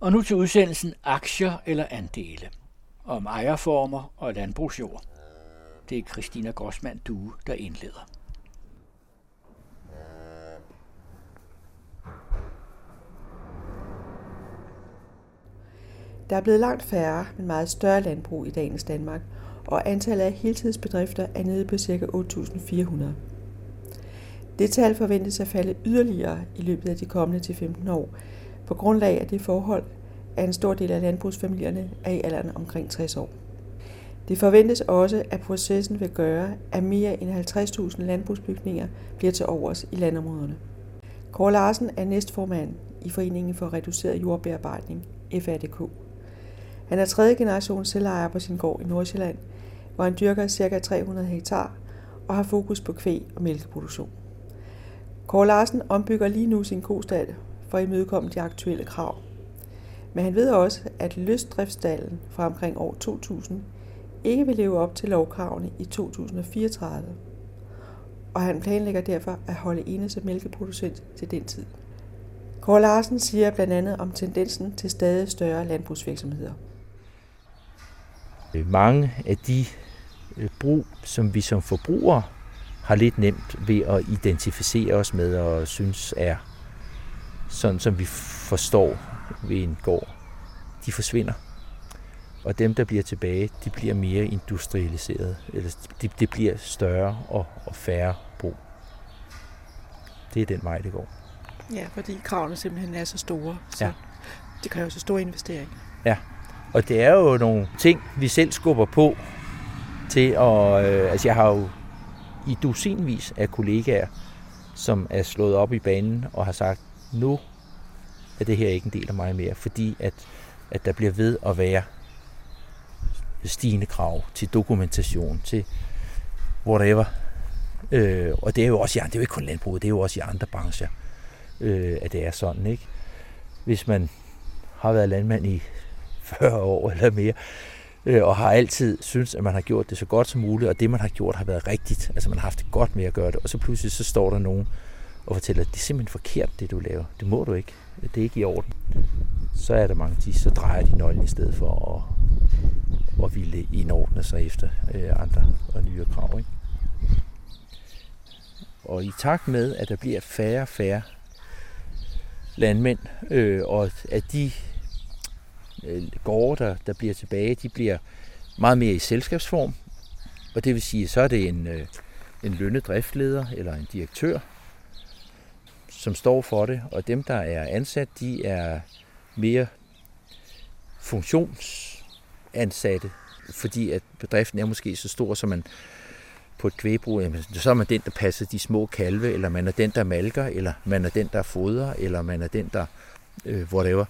Og nu til udsendelsen Aktier eller andele. Om ejerformer og landbrugsjord. Det er Christina Grossmann Due, der indleder. Der er blevet langt færre, men meget større landbrug i dagens Danmark, og antallet af heltidsbedrifter er nede på ca. 8.400. Det tal forventes at falde yderligere i løbet af de kommende til 15 år, på grundlag af det forhold, at en stor del af landbrugsfamilierne er i alderen omkring 60 år. Det forventes også, at processen vil gøre, at mere end 50.000 landbrugsbygninger bliver til overs i landområderne. Kåre Larsen er næstformand i Foreningen for Reduceret Jordbearbejdning, FADK. Han er tredje generation selvejer på sin gård i Nordsjælland, hvor han dyrker ca. 300 hektar og har fokus på kvæg og mælkeproduktion. Kåre Larsen ombygger lige nu sin kostald for at imødekomme de aktuelle krav. Men han ved også, at løsdriftsdalen fra omkring år 2000 ikke vil leve op til lovkravene i 2034, og han planlægger derfor at holde ene mælkeproducent til den tid. Kåre Larsen siger blandt andet om tendensen til stadig større landbrugsvirksomheder. Mange af de øh, brug, som vi som forbrugere har lidt nemt ved at identificere os med og synes er sådan, som vi forstår ved en gård, de forsvinder. Og dem, der bliver tilbage, de bliver mere industrialiseret. Eller de, det bliver større og, og færre brug. Det er den vej, det går. Ja, fordi kravene simpelthen er så store. Så ja. det kræver så store investeringer. Ja, og det er jo nogle ting, vi selv skubber på til at... Øh, altså, jeg har jo i dusinvis af kollegaer, som er slået op i banen og har sagt, nu er det her ikke en del af mig mere, fordi at, at der bliver ved at være stigende krav til dokumentation, til whatever. Øh, og det er jo også, ja, det er jo ikke kun landbruget, det er jo også i andre brancher, øh, at det er sådan, ikke? Hvis man har været landmand i 40 år eller mere, øh, og har altid synes at man har gjort det så godt som muligt, og det, man har gjort, har været rigtigt. Altså, man har haft det godt med at gøre det, og så pludselig så står der nogen og fortæller, at det er simpelthen forkert, det du laver. Det må du ikke. Det er ikke i orden. Så er der mange, de så drejer de nøglen i stedet for at, at ville indordne sig efter øh, andre og nye krav. Ikke? Og i takt med, at der bliver færre og færre landmænd, øh, og at de øh, gårde, der, der bliver tilbage, de bliver meget mere i selskabsform. Og det vil sige, så er det en, øh, en lønnet driftleder eller en direktør, som står for det. Og dem, der er ansat, de er mere funktionsansatte, fordi at bedriften er måske så stor, som man på et kvægbrug, så er man den, der passer de små kalve, eller man er den, der malker, eller man er den, der fodrer, eller man er den, der øh, whatever.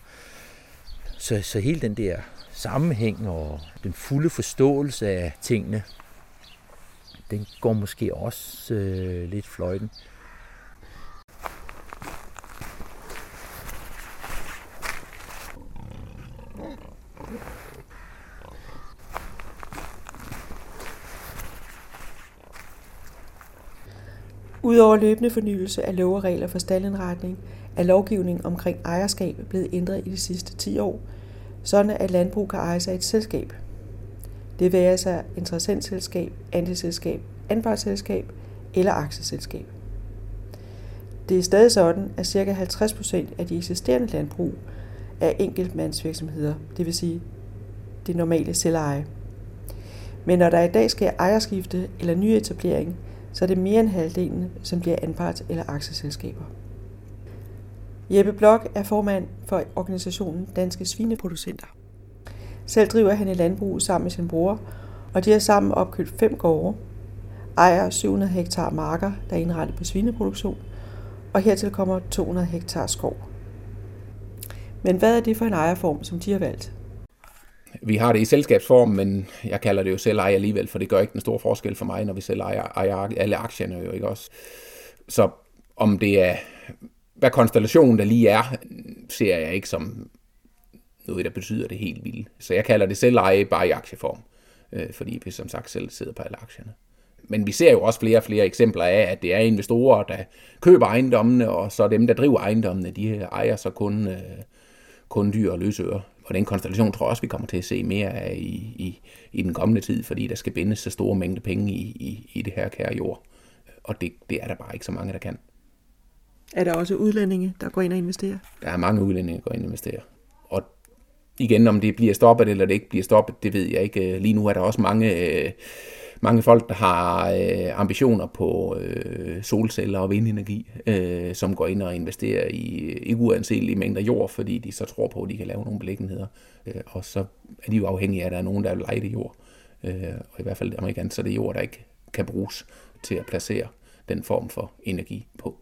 Så, så hele den der sammenhæng og den fulde forståelse af tingene, den går måske også øh, lidt fløjten. Udover løbende fornyelse af lov og regler for staldindretning, er lovgivningen omkring ejerskab blevet ændret i de sidste 10 år, sådan at landbrug kan eje sig et selskab. Det vil altså interessentselskab, andelsselskab, anpartsselskab eller aktieselskab. Det er stadig sådan, at ca. 50% af de eksisterende landbrug er enkeltmandsvirksomheder, det vil sige det normale selveje. Men når der i dag sker ejerskifte eller nyetablering, så er det mere end halvdelen, som bliver anparts- eller aktieselskaber. Jeppe Blok er formand for organisationen Danske Svineproducenter. Selv driver han i landbrug sammen med sin bror, og de har sammen opkøbt fem gårde, ejer 700 hektar marker, der er indrettet på svineproduktion, og hertil kommer 200 hektar skov. Men hvad er det for en ejerform, som de har valgt? Vi har det i selskabsform, men jeg kalder det jo selv ejer alligevel, for det gør ikke den store forskel for mig, når vi selv ejer, ejer alle aktierne jo ikke også. Så om det er hvad konstellationen der lige er, ser jeg ikke som noget, der betyder det helt vildt. Så jeg kalder det selv eje bare i aktieform, øh, fordi vi som sagt selv sidder på alle aktierne. Men vi ser jo også flere og flere eksempler af, at det er investorer, der køber ejendommene, og så dem, der driver ejendommene, de ejer så kun, øh, kun dyr og løsøre. Og den konstellation tror jeg også, vi kommer til at se mere af i, i, i den kommende tid, fordi der skal bindes så store mængde penge i, i, i det her kære jord. Og det, det er der bare ikke så mange, der kan. Er der også udlændinge, der går ind og investerer? Der er mange udlændinge, der går ind og investerer. Og igen, om det bliver stoppet eller det ikke bliver stoppet, det ved jeg ikke. Lige nu er der også mange, øh, mange folk, der har øh, ambitioner på øh, solceller og vindenergi, som går ind og investerer i ikke uanselige mængder jord, fordi de så tror på, at de kan lave nogle beliggenheder. Og så er de jo afhængige af, at der er nogen, der vil lege det jord. Og i hvert fald amerikansk, så er det jord, der ikke kan bruges til at placere den form for energi på.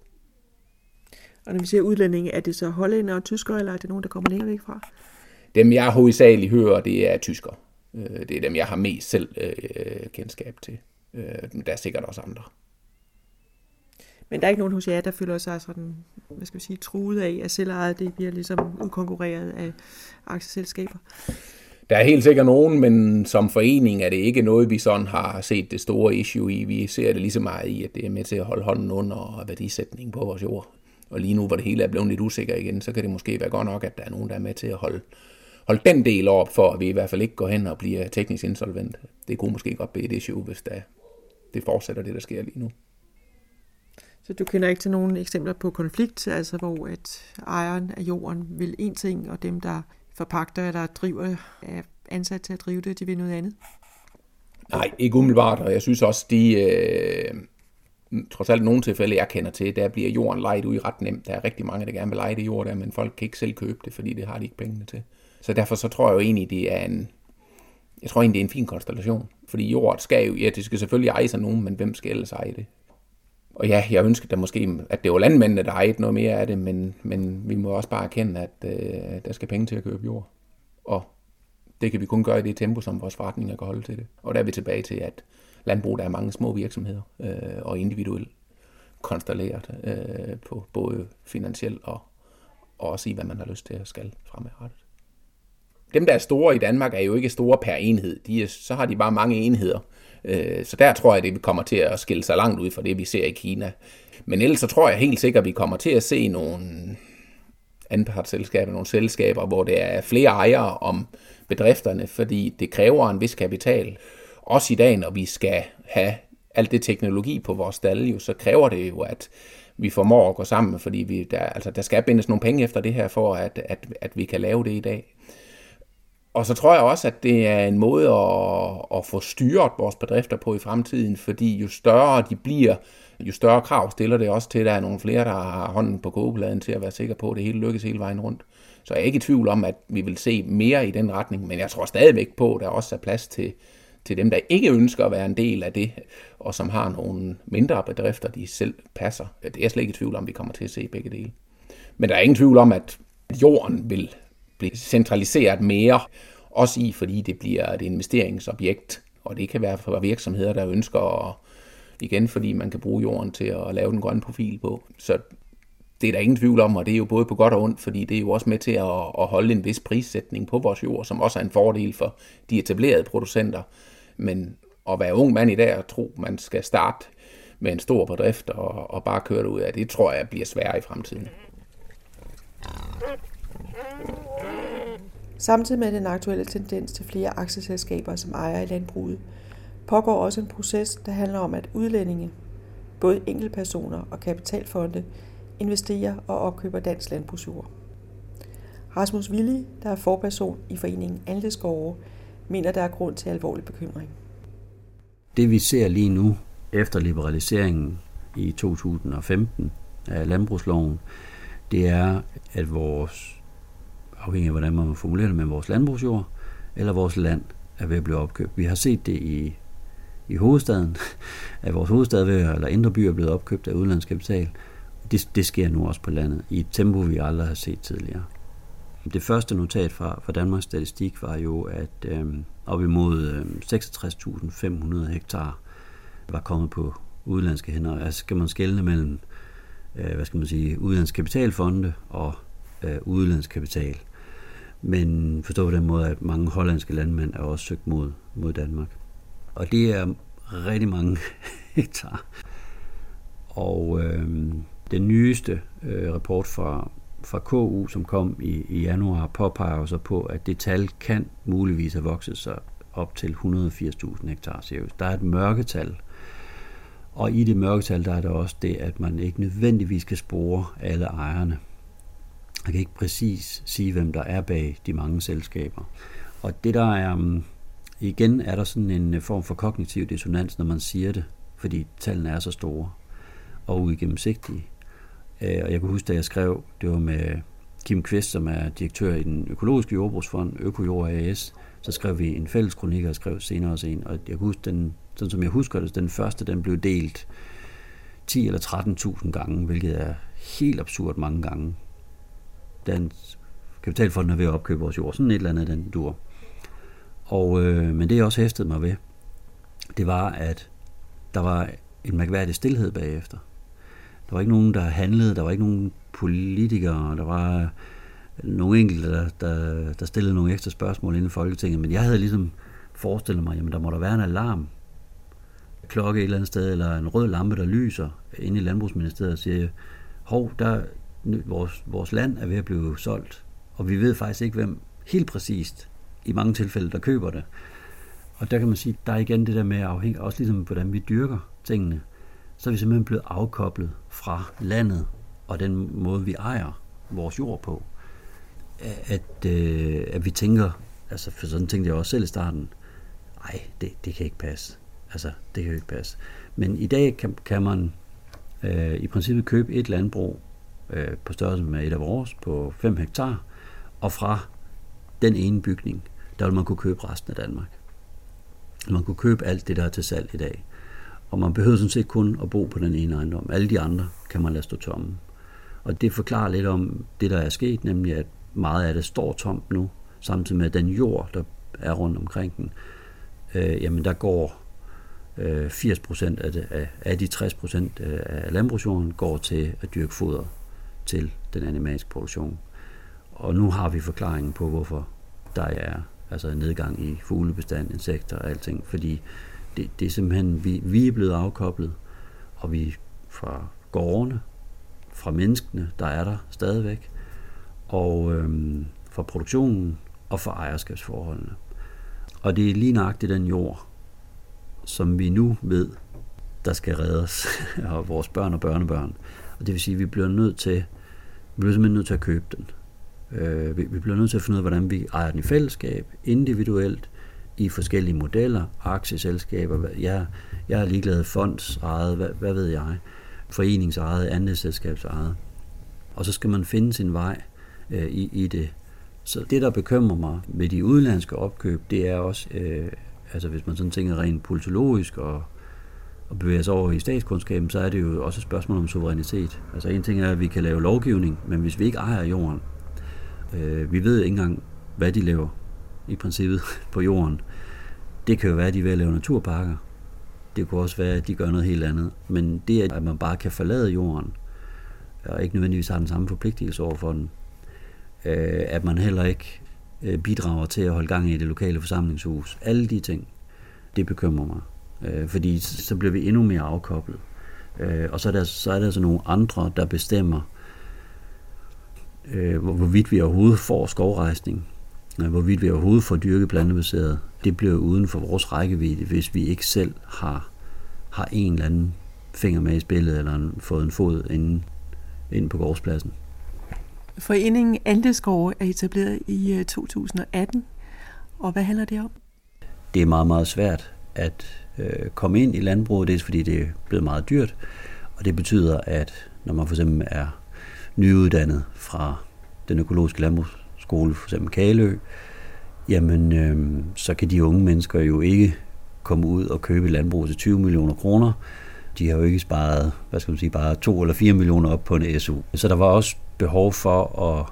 Og når vi siger udlændinge, er det så hollænder og tyskere, eller er det nogen, der kommer længere væk fra? Dem, jeg hovedsageligt hører, det er tyskere. Øh, det er dem, jeg har mest selv øh, kendskab til. Øh, der er sikkert også andre. Men der er ikke nogen hos jer, der føler sig sådan, hvad skal vi sige, truet af, at selvejet det bliver ligesom udkonkurreret af aktieselskaber? Der er helt sikkert nogen, men som forening er det ikke noget, vi sådan har set det store issue i. Vi ser det lige så meget i, at det er med til at holde hånden under værdisætning på vores jord. Og lige nu, hvor det hele er blevet lidt usikker igen, så kan det måske være godt nok, at der er nogen, der er med til at holde, holde den del op, for at vi i hvert fald ikke går hen og bliver teknisk insolvent. Det kunne måske godt blive et issue, hvis der, det fortsætter det, der sker lige nu. Så du kender ikke til nogen eksempler på konflikt, altså hvor at ejeren af jorden vil en ting, og dem, der forpagter eller driver, er ansat til at drive det, de vil noget andet? Nej, ikke umiddelbart, og jeg synes også, de, øh, trods alt nogle tilfælde, jeg kender til, der bliver jorden lejet ud ret nemt. Der er rigtig mange, der gerne vil lege det jord der, men folk kan ikke selv købe det, fordi det har de ikke pengene til. Så derfor så tror jeg jo egentlig, det er en, jeg tror egentlig, det er en fin konstellation. Fordi jord skal jo, ja, det skal selvfølgelig eje sig nogen, men hvem skal ellers eje det? Og ja, jeg ønsker da måske, at det var landmændene, der ejede noget mere af det, men, men vi må også bare erkende, at øh, der skal penge til at købe jord. Og det kan vi kun gøre i det tempo, som vores forretninger kan holde til det. Og der er vi tilbage til, at landbrug, der er mange små virksomheder øh, og individuelt konstelleret øh, på både finansielt og, og også i, hvad man har lyst til at skal fremadrettet. Dem, der er store i Danmark, er jo ikke store per enhed. De er, så har de bare mange enheder. Øh, så der tror jeg, det kommer til at skille sig langt ud fra det, vi ser i Kina. Men ellers så tror jeg helt sikkert, at vi kommer til at se nogle anpartsselskaber, nogle selskaber, hvor det er flere ejere om bedrifterne, fordi det kræver en vis kapital også i dag, når vi skal have alt det teknologi på vores stalle, jo, så kræver det jo, at vi formår at gå sammen, fordi vi, der, altså, der skal bindes nogle penge efter det her, for at, at, at vi kan lave det i dag. Og så tror jeg også, at det er en måde at, at få styret vores bedrifter på i fremtiden, fordi jo større de bliver, jo større krav stiller det også til, at der er nogle flere, der har hånden på kogepladen til at være sikker på, at det hele lykkes hele vejen rundt. Så jeg er ikke i tvivl om, at vi vil se mere i den retning, men jeg tror stadigvæk på, at der også er plads til, til dem, der ikke ønsker at være en del af det, og som har nogle mindre bedrifter, de selv passer. Det er jeg slet ikke i tvivl om, vi kommer til at se begge dele. Men der er ingen tvivl om, at jorden vil blive centraliseret mere, også i, fordi det bliver et investeringsobjekt, og det kan være for virksomheder, der ønsker at, igen, fordi man kan bruge jorden til at lave den grønne profil på. Så det er der ingen tvivl om, og det er jo både på godt og ondt, fordi det er jo også med til at, at holde en vis prissætning på vores jord, som også er en fordel for de etablerede producenter, men at være ung mand i dag og tro, man skal starte med en stor bedrift og, og bare køre det ud af, det tror jeg bliver sværere i fremtiden. Samtidig med den aktuelle tendens til flere aktieselskaber, som ejer i landbruget, pågår også en proces, der handler om, at udlændinge, både enkeltpersoner og kapitalfonde, investerer og opkøber dansk landbrugsjord. Rasmus Willi, der er forperson i foreningen Andelsgårde, mener, der er grund til alvorlig bekymring. Det vi ser lige nu, efter liberaliseringen i 2015 af landbrugsloven, det er, at vores, afhængig af hvordan man formulerer det, med vores landbrugsjord eller vores land er ved at blive opkøbt. Vi har set det i, i hovedstaden, at vores hovedstad eller indre by er blevet opkøbt af udenlandsk kapital. Det, det sker nu også på landet i et tempo, vi aldrig har set tidligere. Det første notat fra, fra Danmarks Statistik var jo, at øh, op imod øh, 66.500 hektar var kommet på udenlandske hænder. Altså skal man skelne mellem øh, hvad skal man sige, udenlandske kapitalfonde og øh, udenlandsk kapital. Men forstå på den måde, at mange hollandske landmænd er også søgt mod, mod Danmark. Og det er rigtig mange hektar. Og øh, den nyeste øh, rapport fra fra KU, som kom i, i januar, påpeger så på, at det tal kan muligvis have vokset sig op til 180.000 hektar seriøst. Der er et mørketal, og i det mørketal, der er der også det, at man ikke nødvendigvis kan spore alle ejerne. Jeg kan ikke præcis sige, hvem der er bag de mange selskaber. Og det der er, mm, igen er der sådan en øh, form for kognitiv dissonans, når man siger det, fordi tallene er så store og uigennemsigtige. Øh, og jeg kan huske, da jeg skrev, det var med Kim Kvist, som er direktør i den økologiske jordbrugsfond, Økojord AS, så skrev vi en fælles kronik og skrev senere også en. Og jeg kan huske, den, sådan som jeg husker det, den første, den blev delt 10 eller 13.000 gange, hvilket er helt absurd mange gange. Den kapitalfonden er ved at opkøbe vores jord, sådan et eller andet, den dur. Og, øh, men det jeg også hæftede mig ved, det var, at der var en mærkværdig stillhed bagefter. Der var ikke nogen, der handlede, der var ikke nogen politikere, der var nogle enkelte, der, der, der stillede nogle ekstra spørgsmål inden i Folketinget, men jeg havde ligesom forestillet mig, jamen der må der være en alarm, klokke et eller andet sted, eller en rød lampe, der lyser inde i Landbrugsministeriet og siger, hov, der, vores, vores land er ved at blive solgt, og vi ved faktisk ikke, hvem helt præcist i mange tilfælde, der køber det. Og der kan man sige, der er igen det der med at afhænge, også ligesom hvordan vi dyrker tingene, så er vi simpelthen blevet afkoblet fra landet og den måde, vi ejer vores jord på. At, øh, at vi tænker, altså for sådan tænkte jeg også selv i starten, nej, det, det kan ikke passe. Altså, det kan jo ikke passe. Men i dag kan, kan man øh, i princippet købe et landbrug øh, på størrelse med et af vores på 5 hektar, og fra den ene bygning, der vil man kunne købe resten af Danmark. Man kunne købe alt det, der er til salg i dag. Og man behøver sådan set kun at bo på den ene ejendom. Alle de andre kan man lade stå tomme. Og det forklarer lidt om det, der er sket, nemlig at meget af det står tomt nu, samtidig med at den jord, der er rundt omkring den, øh, jamen der går øh, 80 procent af, det, af, af de 60 procent øh, af landbrugsjorden går til at dyrke foder til den animalske produktion. Og nu har vi forklaringen på, hvorfor der er altså en nedgang i fuglebestand, insekter og alting, fordi det, det er simpelthen, vi, vi er blevet afkoblet, og vi fra gårdene, fra menneskene, der er der stadigvæk, og øhm, fra produktionen og fra ejerskabsforholdene. Og det er lige nøjagtigt den jord, som vi nu ved, der skal reddes, og vores børn og børnebørn. Og det vil sige, at vi bliver nødt til, vi bliver simpelthen nødt til at købe den. Øh, vi, vi bliver nødt til at finde ud af, hvordan vi ejer den i fællesskab, individuelt, i forskellige modeller, aktieselskaber, jeg, jeg er ligeglad fondsejet, hvad, hvad ved jeg, foreningsejet, andelsselskabsejet. Og så skal man finde sin vej øh, i, i det. Så det, der bekymrer mig med de udenlandske opkøb, det er også, øh, altså hvis man sådan tænker rent politologisk og, og bevæger sig over i statskundskaben, så er det jo også et spørgsmål om suverænitet. Altså en ting er, at vi kan lave lovgivning, men hvis vi ikke ejer jorden, øh, vi ved ikke engang, hvad de laver i princippet på jorden. Det kan jo være, at de er ved at lave naturparker. Det kunne også være, at de gør noget helt andet. Men det, at man bare kan forlade jorden, og ikke nødvendigvis har den samme forpligtelse over for den, øh, at man heller ikke øh, bidrager til at holde gang i det lokale forsamlingshus. Alle de ting, det bekymrer mig. Øh, fordi så bliver vi endnu mere afkoblet. Og så er, der, så er der altså nogle andre, der bestemmer, hvorvidt vi overhovedet får skovrejsning hvorvidt vi overhovedet får dyrket plantebaseret, det bliver uden for vores rækkevidde, hvis vi ikke selv har, har en eller anden finger med i spillet, eller fået en fod inde, inde på gårdspladsen. Foreningen Andeskove er etableret i 2018, øh, og hvad handler det om? Det er meget, meget svært at øh, komme ind i landbruget, dels fordi det er blevet meget dyrt, og det betyder, at når man for eksempel er nyuddannet fra den økologiske landbrugsskole, for eksempel Kalø, jamen øh, så kan de unge mennesker jo ikke komme ud og købe landbrug til 20 millioner kroner. De har jo ikke sparet, hvad skal man sige, bare 2 eller 4 millioner op på en SU. Så der var også behov for at,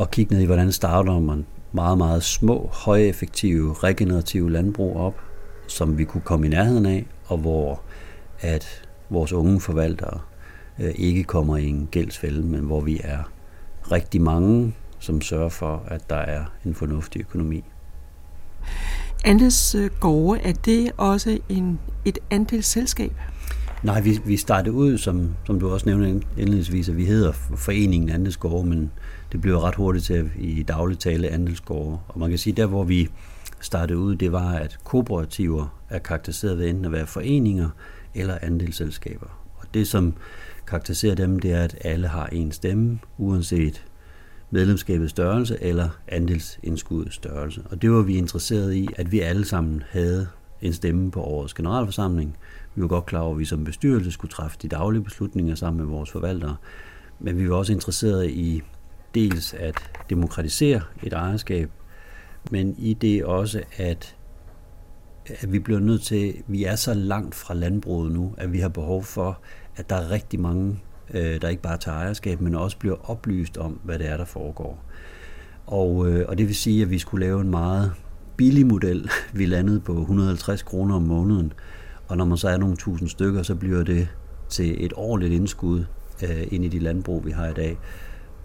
at kigge ned i, hvordan starter man meget, meget små, højeffektive, regenerative landbrug op, som vi kunne komme i nærheden af, og hvor at vores unge forvaltere øh, ikke kommer i en gældsfælde, men hvor vi er rigtig mange som sørger for, at der er en fornuftig økonomi. Andes øh, gårde, er det også en, et andelsselskab? Nej, vi, vi startede ud, som, som du også nævnte indledningsvis, at vi hedder Foreningen Andelsgårde, men det blev ret hurtigt til i daglig tale Andelsgårde. Og man kan sige, der hvor vi startede ud, det var, at kooperativer er karakteriseret ved enten at være foreninger eller andelsselskaber. Og det, som karakteriserer dem, det er, at alle har en stemme, uanset medlemskabets størrelse eller andelsindskuddets størrelse. Og det var vi interesseret i, at vi alle sammen havde en stemme på årets generalforsamling. Vi var godt klar over, at vi som bestyrelse skulle træffe de daglige beslutninger sammen med vores forvaltere, men vi var også interesseret i dels at demokratisere et ejerskab, men i det også, at, at vi bliver nødt til, vi er så langt fra landbruget nu, at vi har behov for, at der er rigtig mange, øh, der ikke bare tager ejerskab, men også bliver oplyst om, hvad det er, der foregår. Og, øh, og det vil sige, at vi skulle lave en meget billig model. Vi landede på 150 kroner om måneden, og når man så er nogle tusind stykker, så bliver det til et årligt indskud øh, ind i de landbrug, vi har i dag.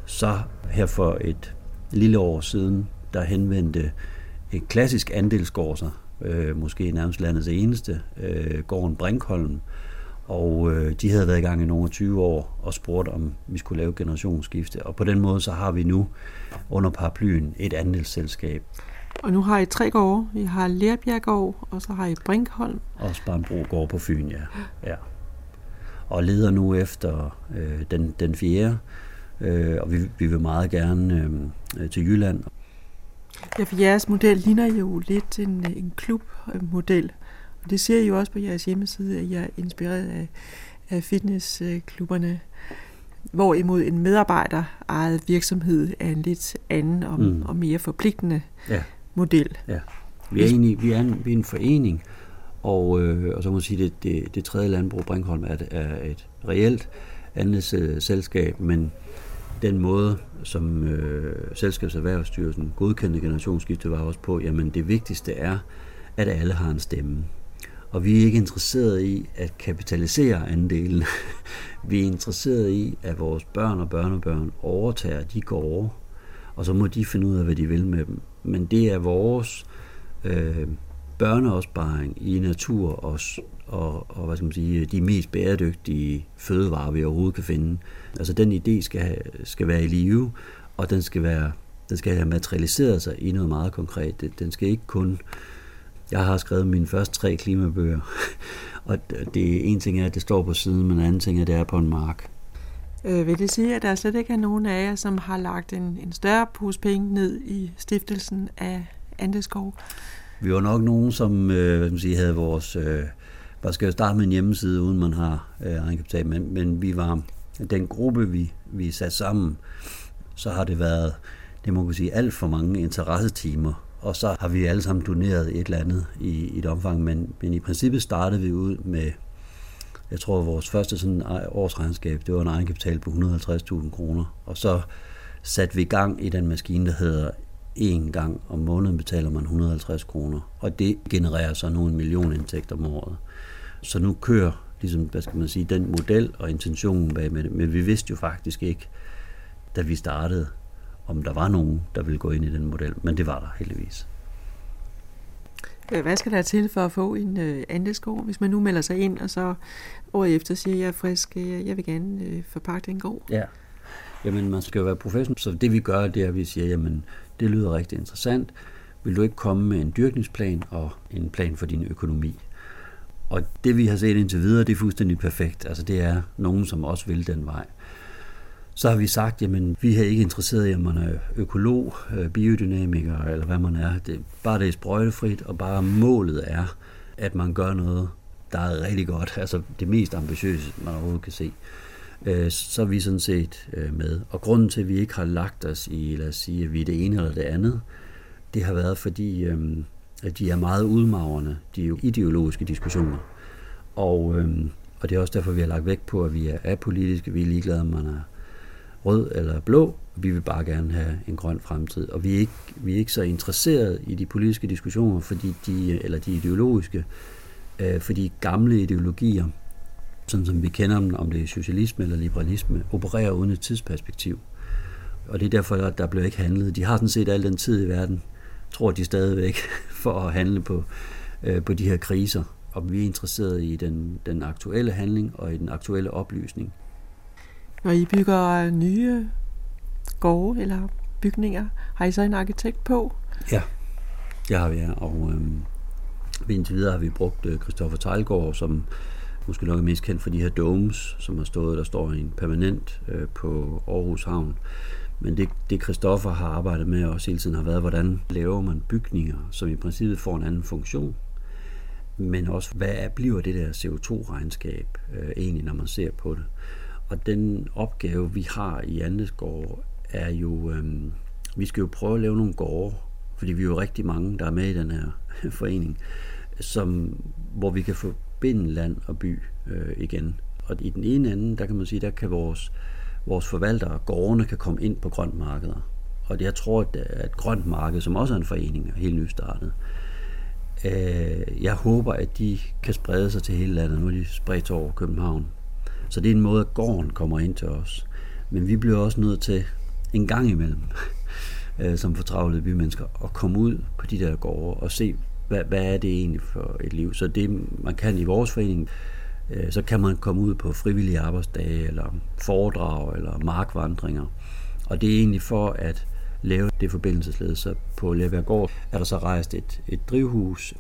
Så her for et lille år siden, der henvendte et klassisk andelsgård sig, øh, måske nærmest landets eneste, øh, gården Brinkholm, og øh, de havde været i gang i nogle 20 år og spurgt, om vi skulle lave generationsskifte. Og på den måde så har vi nu under paraplyen et andelsselskab. Og nu har I tre gårde. I har Lerbjerggård, og så har I Brinkholm. Og Sparnbro gård på Fyn, ja. ja. Og leder nu efter øh, den, den fjerde, øh, og vi, vi vil meget gerne øh, til Jylland. Ja, for jeres model ligner jo lidt en, en klubmodel. Og det ser I jo også på jeres hjemmeside, at jeg er inspireret af, af fitnessklubberne. Hvorimod en medarbejder ejet virksomhed er en lidt anden og, mm. og mere forpligtende ja. model. Ja. Vi er, egentlig, vi er, en, vi er en forening, og, øh, og så må man sige, at det, det, det tredje landbrug, Brinkholm, er, er et reelt andet selskab, men den måde, som øh, Selskabserhvervsstyrelsen godkendte generationsskifte, var også på, jamen det vigtigste er, at alle har en stemme. Og vi er ikke interesseret i at kapitalisere andelen. vi er interesseret i, at vores børn og børnebørn overtager de gårde, og så må de finde ud af, hvad de vil med dem. Men det er vores øh, børneopsparing i natur og, og, og hvad skal man sige, de mest bæredygtige fødevarer, vi overhovedet kan finde. Altså den idé skal, skal være i live, og den skal være den skal have materialiseret sig i noget meget konkret. Den skal ikke kun jeg har skrevet mine første tre klimabøger, og det en ting er, at det står på siden, men en anden ting er, at det er på en mark. Øh, vil det sige, at der slet ikke er nogen af jer, som har lagt en, en større pose penge ned i stiftelsen af Andeskov? Vi var nok nogen, som øh, hvad skal man sige, havde vores... Øh, man skal jo starte med en hjemmeside, uden man har øh, egenkapital, men, men vi var den gruppe, vi, vi satte sammen, så har det været, det må man sige, alt for mange interessetimer. Og så har vi alle sammen doneret et eller andet i, i et omfang, men, men i princippet startede vi ud med, jeg tror vores første sådan årsregnskab, det var en egenkapital på 150.000 kroner, og så satte vi i gang i den maskine, der hedder en gang om måneden betaler man 150 kroner, og det genererer så nu en million indtægt om året. Så nu kører ligesom, hvad skal man sige, den model og intentionen bag med det, men vi vidste jo faktisk ikke, da vi startede, om der var nogen, der ville gå ind i den model, men det var der heldigvis. Hvad skal der til for at få en øh, andelsgård, hvis man nu melder sig ind, og så året efter siger, jeg er frisk, jeg, jeg vil gerne øh, forpagte en gård? Ja, jamen man skal jo være professionel, så det vi gør, det er, at vi siger, jamen det lyder rigtig interessant. Vil du ikke komme med en dyrkningsplan og en plan for din økonomi? Og det vi har set indtil videre, det er fuldstændig perfekt. Altså det er nogen, som også vil den vej så har vi sagt, jamen vi er ikke interesseret i, om man er økolog, øh, biodynamiker eller hvad man er. Det, bare det er sprøjtefrit, og bare målet er, at man gør noget, der er rigtig godt, altså det mest ambitiøse, man overhovedet kan se. Øh, så er vi sådan set øh, med. Og grunden til, at vi ikke har lagt os i, lad os sige, at vi er det ene eller det andet, det har været fordi, at de er meget udmagrende, de ideologiske diskussioner. Og, øhm, og det er også derfor, vi har lagt vægt på, at vi er apolitiske, vi er ligeglade, om man er rød eller blå. Vi vil bare gerne have en grøn fremtid. Og vi er ikke, vi er ikke så interesserede i de politiske diskussioner, fordi de, eller de ideologiske, øh, fordi gamle ideologier, sådan som vi kender dem, om det er socialisme eller liberalisme, opererer uden et tidsperspektiv. Og det er derfor, at der bliver ikke handlet. De har sådan set al den tid i verden, tror de stadigvæk, for at handle på, øh, på de her kriser. og vi er interesseret i den, den aktuelle handling og i den aktuelle oplysning. Når I bygger nye gårde eller bygninger, har I så en arkitekt på? Ja, det har vi, ja. Og øhm, indtil videre har vi brugt øh, Christoffer Tejlgaard, som måske nok er mest kendt for de her domes, som har stået, der står en permanent øh, på Aarhus Havn. Men det, det Christoffer har arbejdet med også hele tiden har været, hvordan laver man bygninger, som i princippet får en anden funktion, men også hvad bliver det der CO2-regnskab øh, egentlig, når man ser på det. Og den opgave, vi har i Andesgård, er jo, øh, vi skal jo prøve at lave nogle gårde, fordi vi er jo rigtig mange, der er med i den her forening, som, hvor vi kan forbinde land og by øh, igen. Og i den ene ende, der kan man sige, der kan vores, vores forvaltere, gårdene, kan komme ind på grønt markeder. Og jeg tror, at, grønt marked, som også er en forening, er helt nystartet. Øh, jeg håber, at de kan sprede sig til hele landet. Nu er de spredt over København. Så det er en måde, at gården kommer ind til os. Men vi bliver også nødt til en gang imellem, øh, som fortravlede bymennesker, at komme ud på de der gårde og se, hvad, hvad er det egentlig for et liv. Så det, man kan i vores forening, Øh, så kan man komme ud på frivillige arbejdsdage, eller foredrag, eller markvandringer. Og det er egentlig for at lave det forbindelsesled. Så på Leværgård er der så rejst et, et drivhus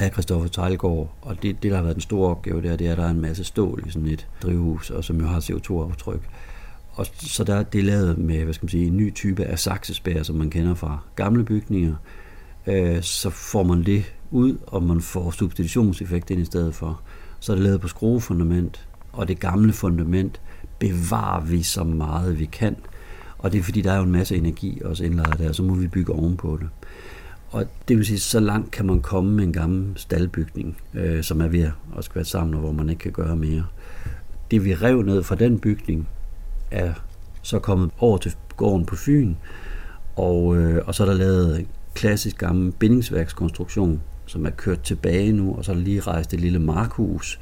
af Christoffer Tejlgaard, og det, det, der har været den store opgave der, det er, at der er en masse stål i sådan et drivhus, og som jo har CO2-aftryk. Og så der, det er lavet med hvad skal man sige, en ny type af saksespær, som man kender fra gamle bygninger. Øh, så får man det ud, og man får substitutionseffekt ind i stedet for. Så er det lavet på skruefundament, og det gamle fundament bevarer vi så meget vi kan. Og det er fordi, der er jo en masse energi også indlejret der, så må vi bygge ovenpå det. Og det vil sige, så langt kan man komme med en gammel staldbygning, øh, som er ved at skal være sammen, og hvor man ikke kan gøre mere. Det vi rev ned fra den bygning, er så kommet over til gården på Fyn, og, øh, og så er der lavet en klassisk gammel bindingsværkskonstruktion, som er kørt tilbage nu, og så er der lige rejst et lille markhus,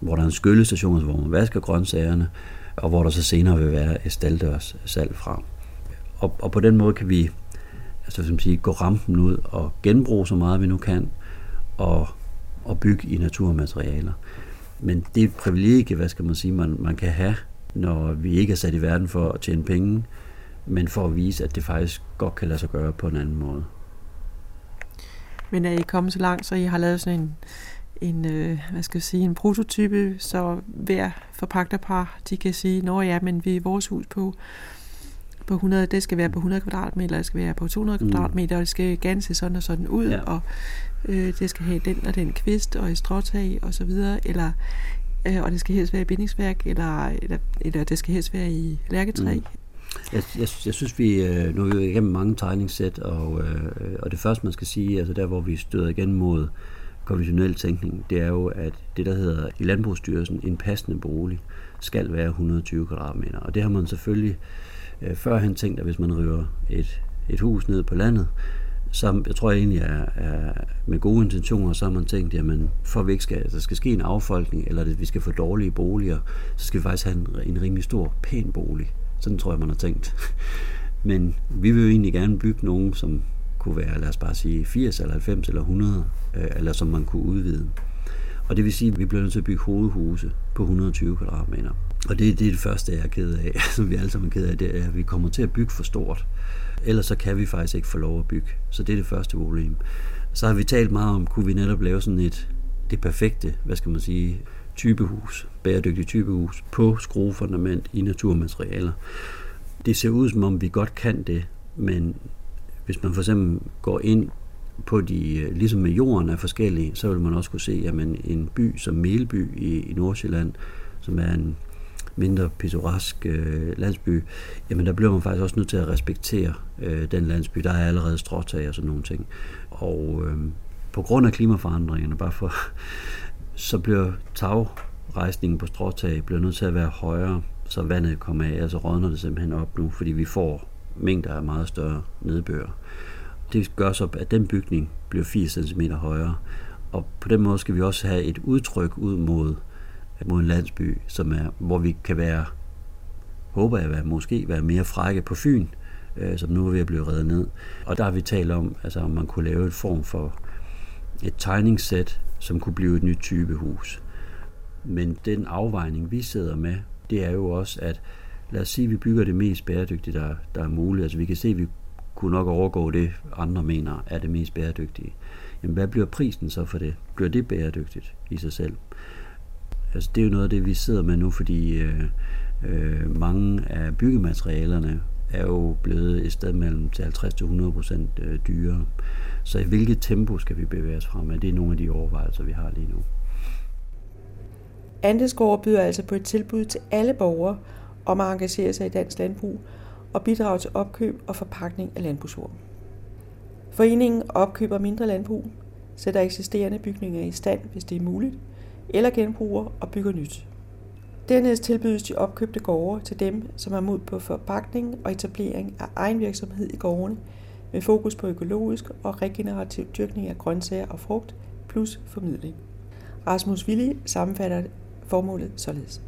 hvor der er en skyllestation, hvor man vasker grøntsagerne, og hvor der så senere vil være et staldørs salg fra. Og, og på den måde kan vi altså, som sige, gå rampen ud og genbruge så meget vi nu kan, og, og bygge i naturmaterialer. Men det privilegie, hvad skal man sige, man, man kan have, når vi ikke er sat i verden for at tjene penge, men for at vise, at det faktisk godt kan lade sig gøre på en anden måde. Men er I kommet så langt, så I har lavet sådan en, en, øh, hvad skal jeg sige, en prototype, så hver forpagterpar, de kan sige, nå ja, men vi er vores hus på, på 100, det skal være på 100 kvadratmeter, det skal være på 200 mm. kvadratmeter, og det skal gerne se sådan og sådan ud, ja. og øh, det skal have den og den kvist og et stråtag og så videre, eller øh, og det skal helst være i bindingsværk, eller, eller, eller det skal helst være i lærketræ. Mm. Jeg, jeg, jeg synes, vi øh, nu er vi igennem mange tegningssæt, og, øh, og det første, man skal sige, altså der, hvor vi støder igen mod konventionel tænkning, det er jo, at det, der hedder i Landbrugsstyrelsen, en passende bolig, skal være 120 kvadratmeter. Og det har man selvfølgelig øh, førhen tænkt, at hvis man river et, et hus ned på landet, så jeg tror egentlig er, er med gode intentioner, så har man tænkt, jamen for vi ikke skal, altså, der skal ske en affolkning, eller at vi skal få dårlige boliger, så skal vi faktisk have en, en rimelig stor, pæn bolig. Sådan tror jeg, man har tænkt. Men vi vil jo egentlig gerne bygge nogen, som kunne være, lad os bare sige, 80 eller 90 eller 100, øh, eller som man kunne udvide. Og det vil sige, at vi bliver nødt til at bygge hovedhuse på 120 kvadratmeter. Og det, det er det første, jeg er ked af, som vi alle sammen er ked af, det er, at vi kommer til at bygge for stort. Ellers så kan vi faktisk ikke få lov at bygge. Så det er det første problem. Så har vi talt meget om, kunne vi netop lave sådan et, det perfekte, hvad skal man sige, typehus, bæredygtigt typehus på skruefundament i naturmaterialer. Det ser ud som om, vi godt kan det, men hvis man for eksempel går ind på de, øh, ligesom med jorden er forskellige, så vil man også kunne se, at en by som Melby i, i Nordsjælland, som er en mindre pittoresk øh, landsby, jamen der bliver man faktisk også nødt til at respektere øh, den landsby. Der er allerede stråtag og sådan nogle ting. Og øh, på grund af klimaforandringerne, bare for, så bliver tagrejsningen på stråtag bliver nødt til at være højere, så vandet kommer af, altså rådner det simpelthen op nu, fordi vi får mængder af meget større nedbør. Det gør så, at den bygning bliver 80 cm højere, og på den måde skal vi også have et udtryk ud mod, mod en landsby, som er, hvor vi kan være, håber jeg, være, måske være mere frække på Fyn, øh, som nu er ved at blive reddet ned. Og der har vi talt om, altså, om man kunne lave et form for et tegningssæt, som kunne blive et nyt type hus. Men den afvejning, vi sidder med, det er jo også, at lad os sige, at vi bygger det mest bæredygtige, der, der er muligt. Altså vi kan se, at vi kunne nok overgå det, andre mener er det mest bæredygtige. Jamen hvad bliver prisen så for det? Bliver det bæredygtigt i sig selv? Altså det er jo noget af det, vi sidder med nu, fordi øh, øh, mange af byggematerialerne er jo blevet et sted mellem til 50-100 procent øh, dyrere. Så i hvilket tempo skal vi bevæge os frem? Det er nogle af de overvejelser, vi har lige nu. Andesgård byder altså på et tilbud til alle borgere om at engagere sig i dansk landbrug og bidrage til opkøb og forpakning af landbrugsjord. Foreningen opkøber mindre landbrug, sætter eksisterende bygninger i stand, hvis det er muligt, eller genbruger og bygger nyt. Dernæst tilbydes de opkøbte gårde til dem, som har mod på forpakning og etablering af egen virksomhed i gårdene, med fokus på økologisk og regenerativ dyrkning af grøntsager og frugt, plus formidling. Rasmus Willi sammenfatter formålet således.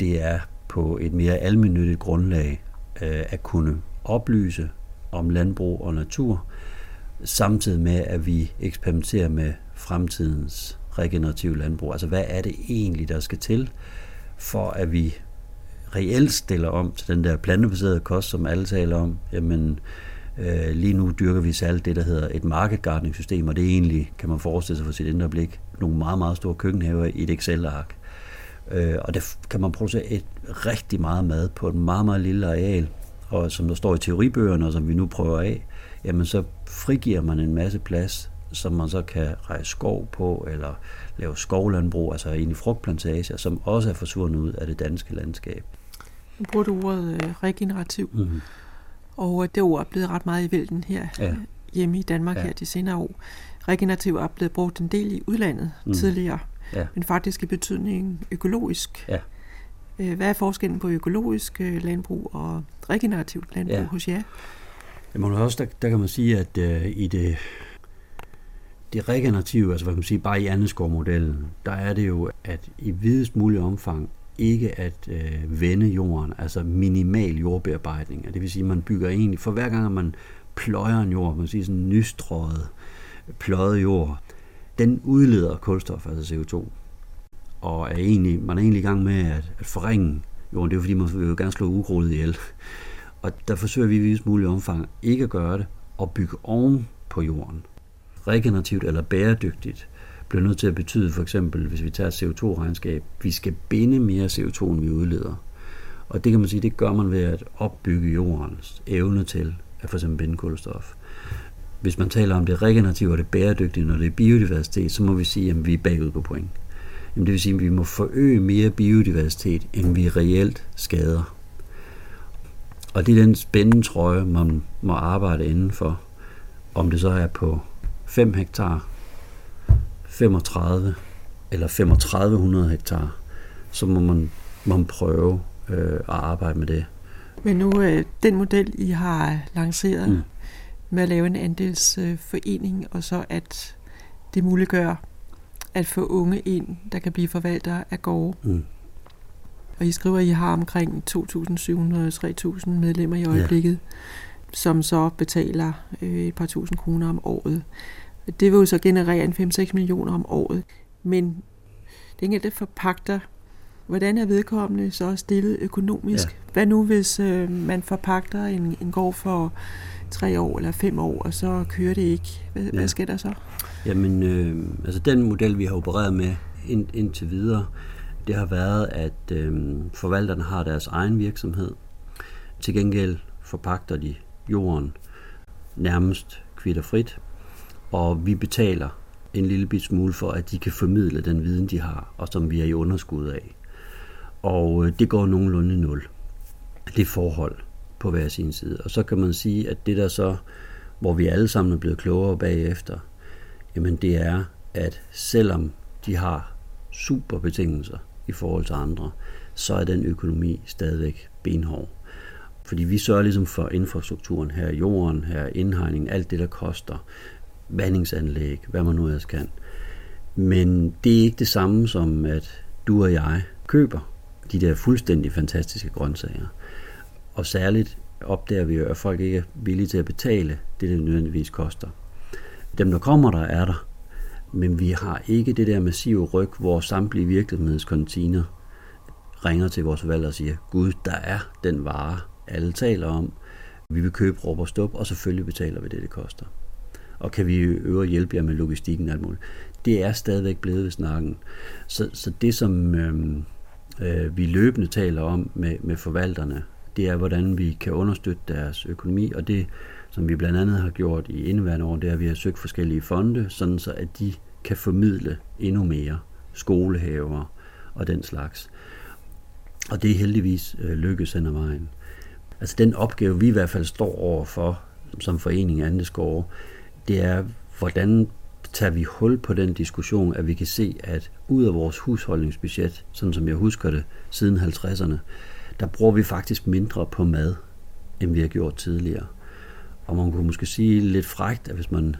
Det er på et mere almindeligt grundlag øh, at kunne oplyse om landbrug og natur, samtidig med, at vi eksperimenterer med fremtidens regenerative landbrug. Altså, hvad er det egentlig, der skal til, for at vi reelt stiller om til den der plantebaserede kost, som alle taler om? Jamen, øh, lige nu dyrker vi særligt det, der hedder et market gardening system, og det er egentlig, kan man forestille sig for sit indre blik, nogle meget, meget store køkkenhaver i et Excel-ark. Øh, og der kan man producere et rigtig meget mad på et meget, meget lille areal, og som der står i teoribøgerne, og som vi nu prøver af, jamen så frigiver man en masse plads, som man så kan rejse skov på, eller lave skovlandbrug, altså i frugtplantager, som også er forsvundet ud af det danske landskab. Nu bruger du ordet øh, regenerativ, mm-hmm. Og det ord er blevet ret meget i vælten her ja. hjemme i Danmark ja. her de senere år. Regenerativ er blevet brugt en del i udlandet mm. tidligere, ja. men faktisk i betydning økologisk. Ja. Øh, hvad er forskellen på økologisk øh, landbrug og regenerativt landbrug ja. hos jer? Jamen også, der, der kan man sige, at uh, i det, det regenerative, altså hvad kan man sige, bare i Andeskov-modellen, der er det jo, at i videst mulig omfang ikke at øh, vende jorden, altså minimal jordbearbejdning. Det vil sige, at man bygger egentlig, for hver gang man pløjer en jord, man siger sådan nystrøget, pløjet jord, den udleder kulstof, altså CO2 og er egentlig, man er egentlig i gang med at, at forringe jorden. Det er fordi, man vil jo gerne slå ukrudtet ihjel. Og der forsøger vi i vis mulig omfang ikke at gøre det, og bygge oven på jorden. Regenerativt eller bæredygtigt bliver nødt til at betyde, for eksempel, hvis vi tager CO2-regnskab, vi skal binde mere CO2, end vi udleder. Og det kan man sige, det gør man ved at opbygge jordens evne til at for eksempel binde kulstof. Hvis man taler om det regenerative og det bæredygtige, når det er biodiversitet, så må vi sige, at vi er bagud på point. Jamen det vil sige, at vi må forøge mere biodiversitet, end vi reelt skader. Og det er den spændende trøje, man må arbejde indenfor. Om det så er på 5 hektar, 35 eller 3500 hektar, så må man, man prøve øh, at arbejde med det. Men nu, øh, den model, I har lanceret mm. med at lave en andelsforening, og så at det muliggør at få unge ind, der kan blive forvaltere af gårde. Mm. Og I skriver, at I har omkring 2.700-3.000 medlemmer i øjeblikket, ja. som så betaler øh, et par tusind kroner om året. Det vil jo så generere en 5-6 millioner om året. Men det enkelte forpagter, hvordan er vedkommende så stillet økonomisk? Ja. Hvad nu, hvis øh, man forpagter en, en gård for tre år eller fem år, og så kører det ikke? Hvad, ja. hvad sker der så? Jamen, øh, altså den model, vi har opereret med ind, indtil videre, det har været, at øh, forvalterne har deres egen virksomhed. Til gengæld forpagter de jorden nærmest kvitterfrit, og vi betaler en lille bit smule for, at de kan formidle den viden, de har, og som vi er i underskud af. Og øh, det går nogenlunde nul. Det forhold på hver sin side. Og så kan man sige, at det der så, hvor vi alle sammen er blevet klogere bagefter, jamen det er, at selvom de har super betingelser i forhold til andre, så er den økonomi stadigvæk benhård. Fordi vi sørger ligesom for infrastrukturen her, jorden, her, indhegningen, alt det, der koster, vandingsanlæg, hvad man nu ellers kan. Men det er ikke det samme som, at du og jeg køber de der fuldstændig fantastiske grøntsager. Og særligt opdager vi jo, at folk ikke er villige til at betale det, det nødvendigvis koster. Dem, der kommer der, er der. Men vi har ikke det der massive ryg, hvor samtlige virksomhedskontiner ringer til vores valg og siger, Gud, der er den vare, alle taler om. Vi vil købe råb og stop, og selvfølgelig betaler vi det, det koster. Og kan vi øve hjælpe jer med logistikken og alt muligt. Det er stadigvæk blevet ved snakken. Så, så det, som øh, øh, vi løbende taler om med, med forvalterne, det er, hvordan vi kan understøtte deres økonomi, og det, som vi blandt andet har gjort i indeværende år, det er, at vi har søgt forskellige fonde, sådan så at de kan formidle endnu mere skolehaver og den slags. Og det er heldigvis øh, lykkedes hen ad vejen. Altså den opgave, vi i hvert fald står over for som forening Andeskove, det er, hvordan tager vi hul på den diskussion, at vi kan se, at ud af vores husholdningsbudget, sådan som jeg husker det, siden 50'erne, der bruger vi faktisk mindre på mad, end vi har gjort tidligere. Og man kunne måske sige lidt frægt, at hvis man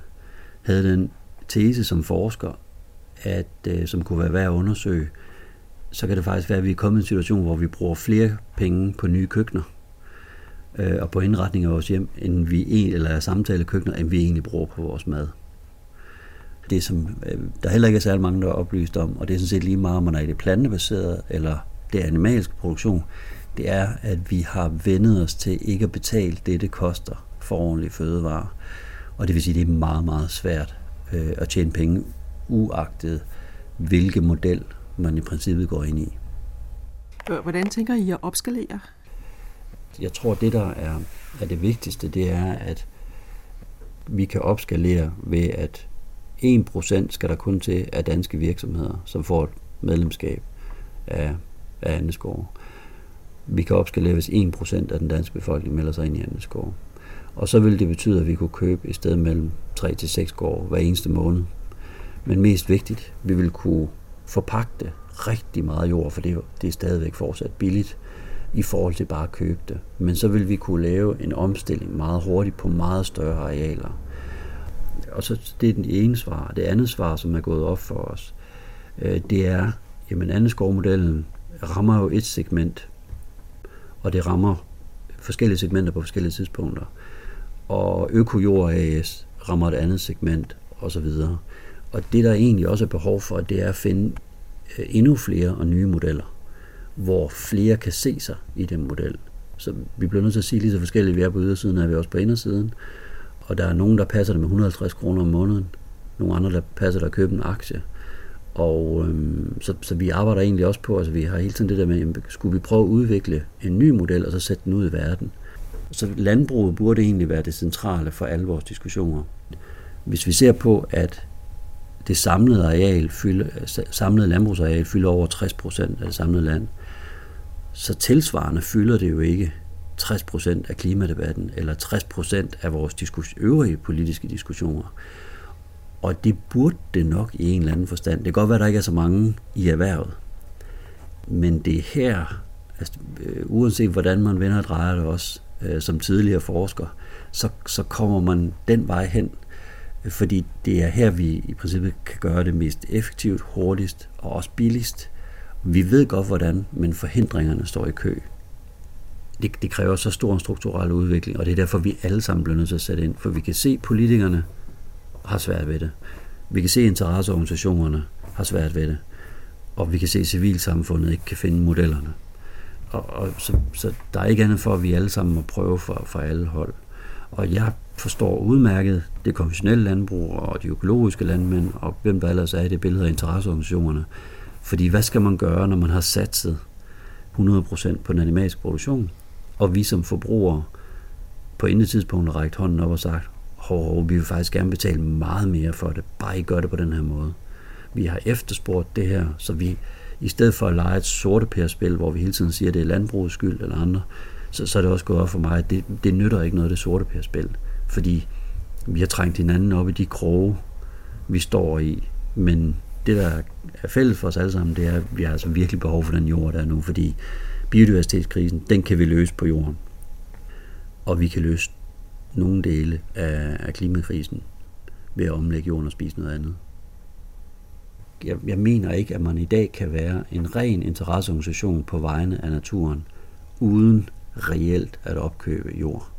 havde den tese som forsker, at, øh, som kunne være værd at undersøge, så kan det faktisk være, at vi er kommet i en situation, hvor vi bruger flere penge på nye køkkener øh, og på indretning af vores hjem, end vi eller samtale køkkener, end vi egentlig bruger på vores mad. Det, som øh, der heller ikke er særlig mange, der er oplyst om, og det er sådan set lige meget, om man er i det plantebaserede eller det animalske produktion, det er, at vi har vendet os til ikke at betale det, det koster for ordentlige fødevarer. Og det vil sige, at det er meget, meget svært øh, at tjene penge, uagtet hvilke model man i princippet går ind i. Hvordan tænker I at opskalere? Jeg tror, det der er, er det vigtigste, det er, at vi kan opskalere ved, at 1% skal der kun til af danske virksomheder, som får et medlemskab af, af Andeskov. Vi kan opskalere, hvis 1% af den danske befolkning melder sig ind i Andeskov. Og så vil det betyde, at vi kunne købe et sted mellem 3 til 6 gårde hver eneste måned. Men mest vigtigt, vi vil kunne forpagte rigtig meget jord, for det, det er stadigvæk fortsat billigt i forhold til bare at købe det. Men så vil vi kunne lave en omstilling meget hurtigt på meget større arealer. Og så det er den ene svar. Det andet svar, som er gået op for os, øh, det er, jamen anden skovmodellen rammer jo et segment, og det rammer forskellige segmenter på forskellige tidspunkter. Og Økojord AS rammer et andet segment, osv. Og det, der egentlig også er behov for, det er at finde øh, endnu flere og nye modeller, hvor flere kan se sig i den model. Så vi bliver nødt til at sige lige så forskelligt, vi er på ydersiden, er vi også på indersiden. Og der er nogen, der passer det med 150 kroner om måneden. Nogle andre, der passer der at købe en aktie. Og øhm, så, så vi arbejder egentlig også på, altså vi har hele tiden det der med, skulle vi prøve at udvikle en ny model, og så sætte den ud i verden. Så landbruget burde egentlig være det centrale for alle vores diskussioner. Hvis vi ser på, at det samlede areal fylder, samlede landbrugsareal fylder over 60 procent af det samlede land, så tilsvarende fylder det jo ikke 60% af klimadebatten, eller 60% af vores diskus- øvrige politiske diskussioner. Og det burde det nok i en eller anden forstand. Det kan godt være, at der ikke er så mange i erhvervet. Men det er her, altså, øh, uanset hvordan man vender og drejer det også, øh, som tidligere forsker, så, så kommer man den vej hen, fordi det er her, vi i princippet kan gøre det mest effektivt, hurtigst og også billigst. Vi ved godt hvordan, men forhindringerne står i kø. Det, det kræver så stor en strukturel udvikling, og det er derfor, vi alle sammen bliver nødt til at sætte ind. For vi kan se, at politikerne har svært ved det. Vi kan se, at interesseorganisationerne har svært ved det. Og vi kan se, at civilsamfundet ikke kan finde modellerne. Og, og så, så der er ikke andet for, at vi alle sammen må prøve for, for alle hold. Og jeg forstår udmærket det konventionelle landbrug og de økologiske landmænd og hvem der ellers er i det billede af interesseorganisationerne. Fordi hvad skal man gøre, når man har satset 100% på den animalske produktion, og vi som forbrugere på intet tidspunkt har rækket hånden op og sagt, hov, hov, vi vil faktisk gerne betale meget mere for det, bare I gør det på den her måde. Vi har efterspurgt det her, så vi i stedet for at lege et sorte spil hvor vi hele tiden siger, at det er landbrugets skyld eller andre, så, så er det også gået op for mig, at det, det nytter ikke noget, det sorte spil fordi vi har trængt hinanden op i de kroge, vi står i. Men det, der er fælles for os alle sammen, det er, at vi har altså virkelig behov for den jord, der er nu, fordi biodiversitetskrisen, den kan vi løse på jorden. Og vi kan løse nogle dele af, af klimakrisen ved at omlægge jorden og spise noget andet. Jeg, jeg mener ikke, at man i dag kan være en ren interesseorganisation på vegne af naturen, uden reelt at opkøbe jord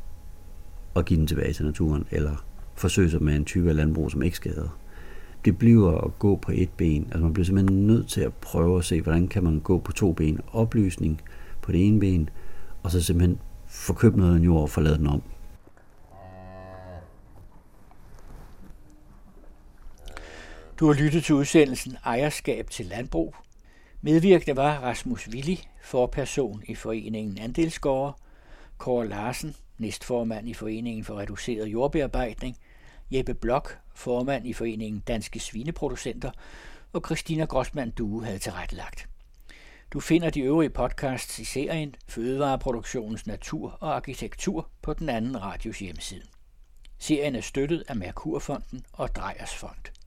og give den tilbage til naturen, eller forsøge sig med en type af landbrug, som ikke skader det bliver at gå på et ben. Altså man bliver simpelthen nødt til at prøve at se, hvordan kan man gå på to ben. Oplysning på det ene ben, og så simpelthen få købt noget jord og forlade den om. Du har lyttet til udsendelsen Ejerskab til Landbrug. Medvirkende var Rasmus Willi, forperson i Foreningen Andelsgårde, Kåre Larsen, næstformand i Foreningen for Reduceret Jordbearbejdning, Jeppe Blok, formand i Foreningen Danske Svineproducenter, og Christina Grossmann Due havde tilrettelagt. Du finder de øvrige podcasts i serien Fødevareproduktionens Natur og Arkitektur på den anden radios hjemmeside. Serien er støttet af Merkurfonden og Drejers Fond.